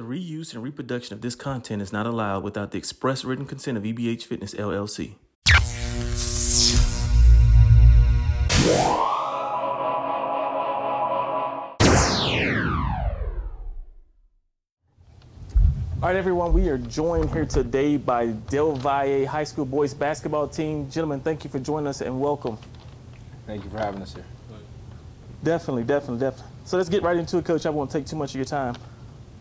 The reuse and reproduction of this content is not allowed without the express written consent of EBH Fitness LLC. All right, everyone, we are joined here today by Del Valle High School boys basketball team. Gentlemen, thank you for joining us and welcome. Thank you for having us here. Definitely, definitely, definitely. So let's get right into it, Coach. I won't take too much of your time.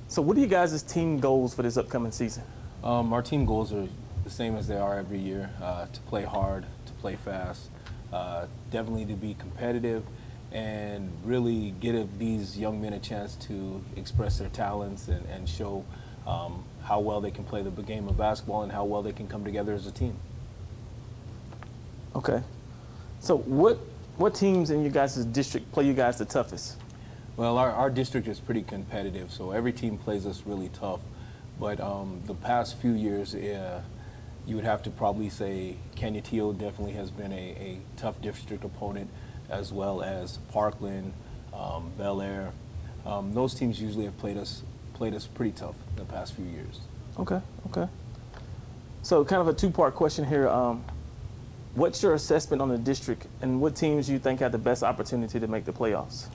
So, what are you guys' team goals for this upcoming season? Um, our team goals are the same as they are every year uh, to play hard, to play fast, uh, definitely to be competitive, and really give these young men a chance to express their talents and, and show um, how well they can play the game of basketball and how well they can come together as a team. Okay. So, what what teams in your guys' district play you guys the toughest? Well, our, our district is pretty competitive, so every team plays us really tough. But um, the past few years, uh, you would have to probably say Canutillo definitely has been a, a tough district opponent, as well as Parkland, um, Bel Air. Um, those teams usually have played us played us pretty tough the past few years. Okay, okay. So, kind of a two part question here. Um, what's your assessment on the district, and what teams you think have the best opportunity to make the playoffs?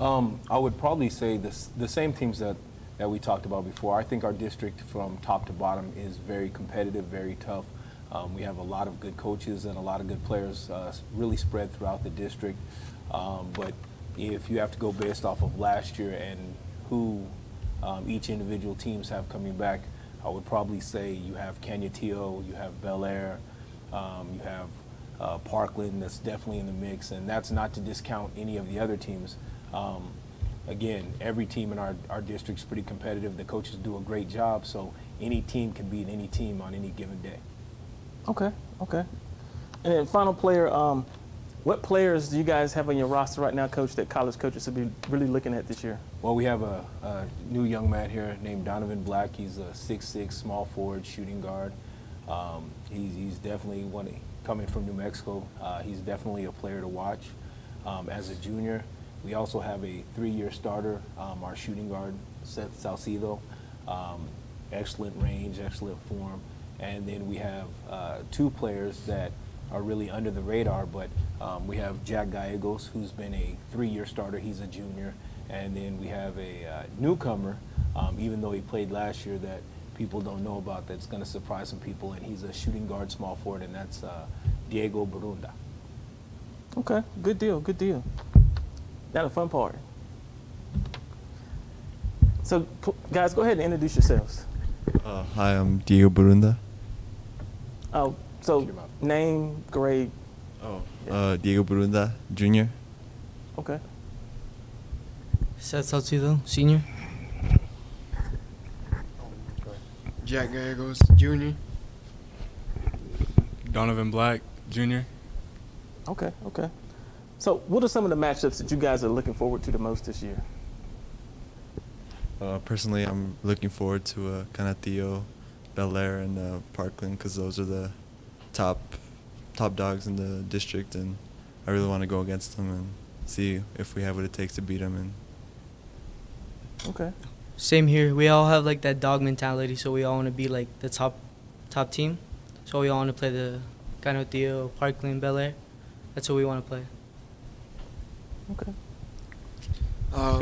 Um, I would probably say this, the same teams that, that we talked about before. I think our district from top to bottom is very competitive, very tough. Um, we have a lot of good coaches and a lot of good players uh, really spread throughout the district. Um, but if you have to go based off of last year and who um, each individual teams have coming back, I would probably say you have Canutillo, you have Bel Air, um, you have uh, Parkland that's definitely in the mix, and that's not to discount any of the other teams. Um, again, every team in our, our district is pretty competitive. The coaches do a great job, so any team can beat any team on any given day. Okay, okay. And then final player, um, what players do you guys have on your roster right now, Coach, that college coaches should be really looking at this year? Well, we have a, a new young man here named Donovan Black. He's a six-six small forward shooting guard. Um, he's, he's definitely one coming from New Mexico. Uh, he's definitely a player to watch. Um, as a junior, we also have a three-year starter, um, our shooting guard, Seth Salcido. Um, excellent range, excellent form. And then we have uh, two players that are really under the radar, but um, we have Jack Gallegos, who's been a three-year starter. He's a junior. And then we have a uh, newcomer, um, even though he played last year, that people don't know about that's going to surprise some people, and he's a shooting guard small forward, and that's uh, Diego Barunda. Okay, good deal, good deal. Now the fun part. So, guys, go ahead and introduce yourselves. Uh, hi, I'm Diego Burunda. Oh, so name, grade. Oh, uh, Diego Burunda, junior. Okay. Seth Salcido, senior. Jack Gallegos, junior. Donovan Black, junior. Okay, okay. So, what are some of the matchups that you guys are looking forward to the most this year? Uh, personally, I'm looking forward to uh, Canutillo, Bel Air, and uh, Parkland because those are the top top dogs in the district, and I really want to go against them and see if we have what it takes to beat them. And okay. Same here. We all have like that dog mentality, so we all want to be like the top top team. So we all want to play the Canutillo, Parkland, Bel Air. That's what we want to play. Okay. Um,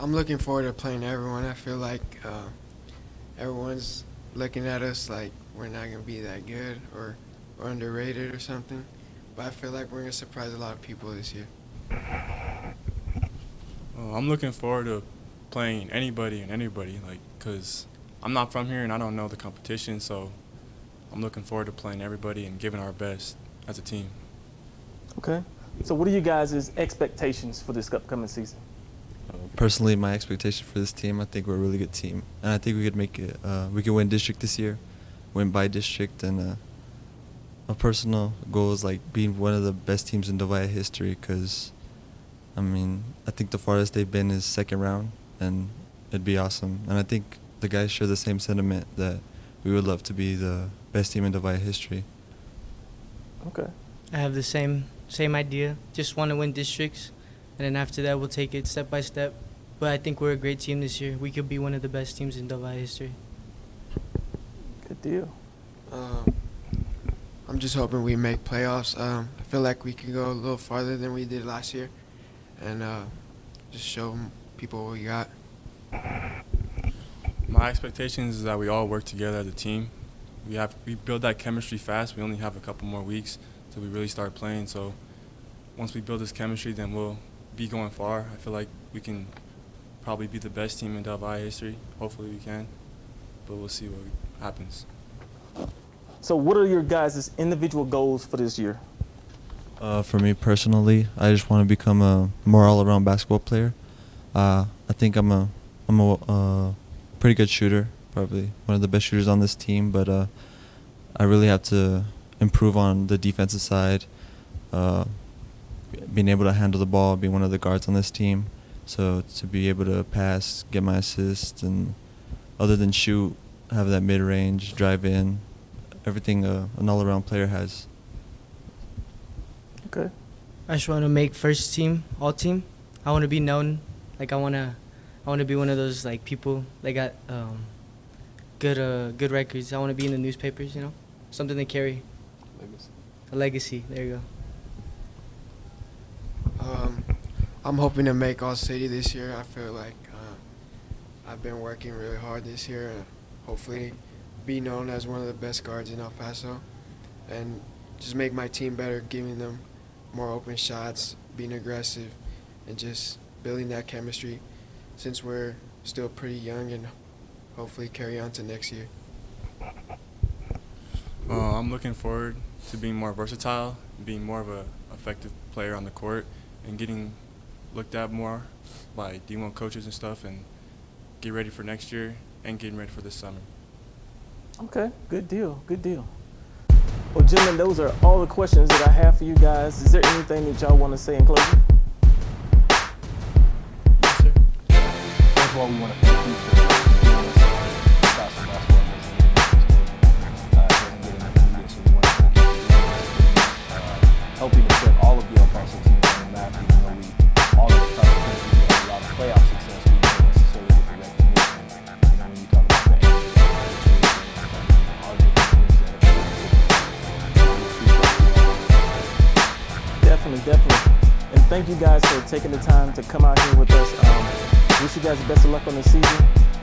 I'm looking forward to playing everyone. I feel like uh, everyone's looking at us like we're not gonna be that good or, or underrated or something. But I feel like we're gonna surprise a lot of people this year. Uh, I'm looking forward to playing anybody and anybody, like, cause I'm not from here and I don't know the competition, so I'm looking forward to playing everybody and giving our best as a team. Okay. So, what are you guys' expectations for this upcoming season? personally, my expectation for this team, I think we're a really good team, and I think we could make it. Uh, we could win district this year, win by district, and uh, a personal goal is like being one of the best teams in Del history. Because, I mean, I think the farthest they've been is second round, and it'd be awesome. And I think the guys share the same sentiment that we would love to be the best team in Del history. Okay. I have the same same idea. Just want to win districts, and then after that, we'll take it step by step. but I think we're a great team this year. We could be one of the best teams in Delhi history. Good deal. Um, I'm just hoping we make playoffs. Um, I feel like we can go a little farther than we did last year, and uh, just show people what we got. My expectations is that we all work together as a team. We have we build that chemistry fast. We only have a couple more weeks till we really start playing. So once we build this chemistry, then we'll be going far. I feel like we can probably be the best team in Delhi history. Hopefully we can, but we'll see what happens. So, what are your guys' individual goals for this year? Uh, for me personally, I just want to become a more all-around basketball player. Uh, I think I'm a I'm a uh, pretty good shooter, probably one of the best shooters on this team. But uh, I really have to improve on the defensive side, uh, being able to handle the ball, being one of the guards on this team. So to be able to pass, get my assists, and other than shoot, have that mid-range, drive in, everything uh, an all-around player has. Okay. I just want to make first team, all team. I want to be known. Like I want to, I want to be one of those like people that got um, good uh, good records. I want to be in the newspapers. You know, something to carry, a legacy. There you go. Um, I'm hoping to make All City this year. I feel like uh, I've been working really hard this year, and hopefully be known as one of the best guards in El Paso, and just make my team better, giving them more open shots, being aggressive, and just building that chemistry since we're still pretty young and hopefully carry on to next year. Uh, I'm looking forward to being more versatile, being more of a effective player on the court, and getting looked at more by D1 coaches and stuff, and get ready for next year and getting ready for this summer. Okay. Good deal. Good deal. Well, gentlemen, those are all the questions that I have for you guys. Is there anything that y'all want to say in closing? Yes, sir. First of all, we want to thank you for helping to all of the El Paso teams on the map, even though we all of the we had a lot of playoff success, we didn't necessarily get the recognition. You know, when you talk about the NBA, all teams that have. Definitely, definitely. And thank you guys for taking the time to come out here with us. Um, wish you guys the best of luck on the season.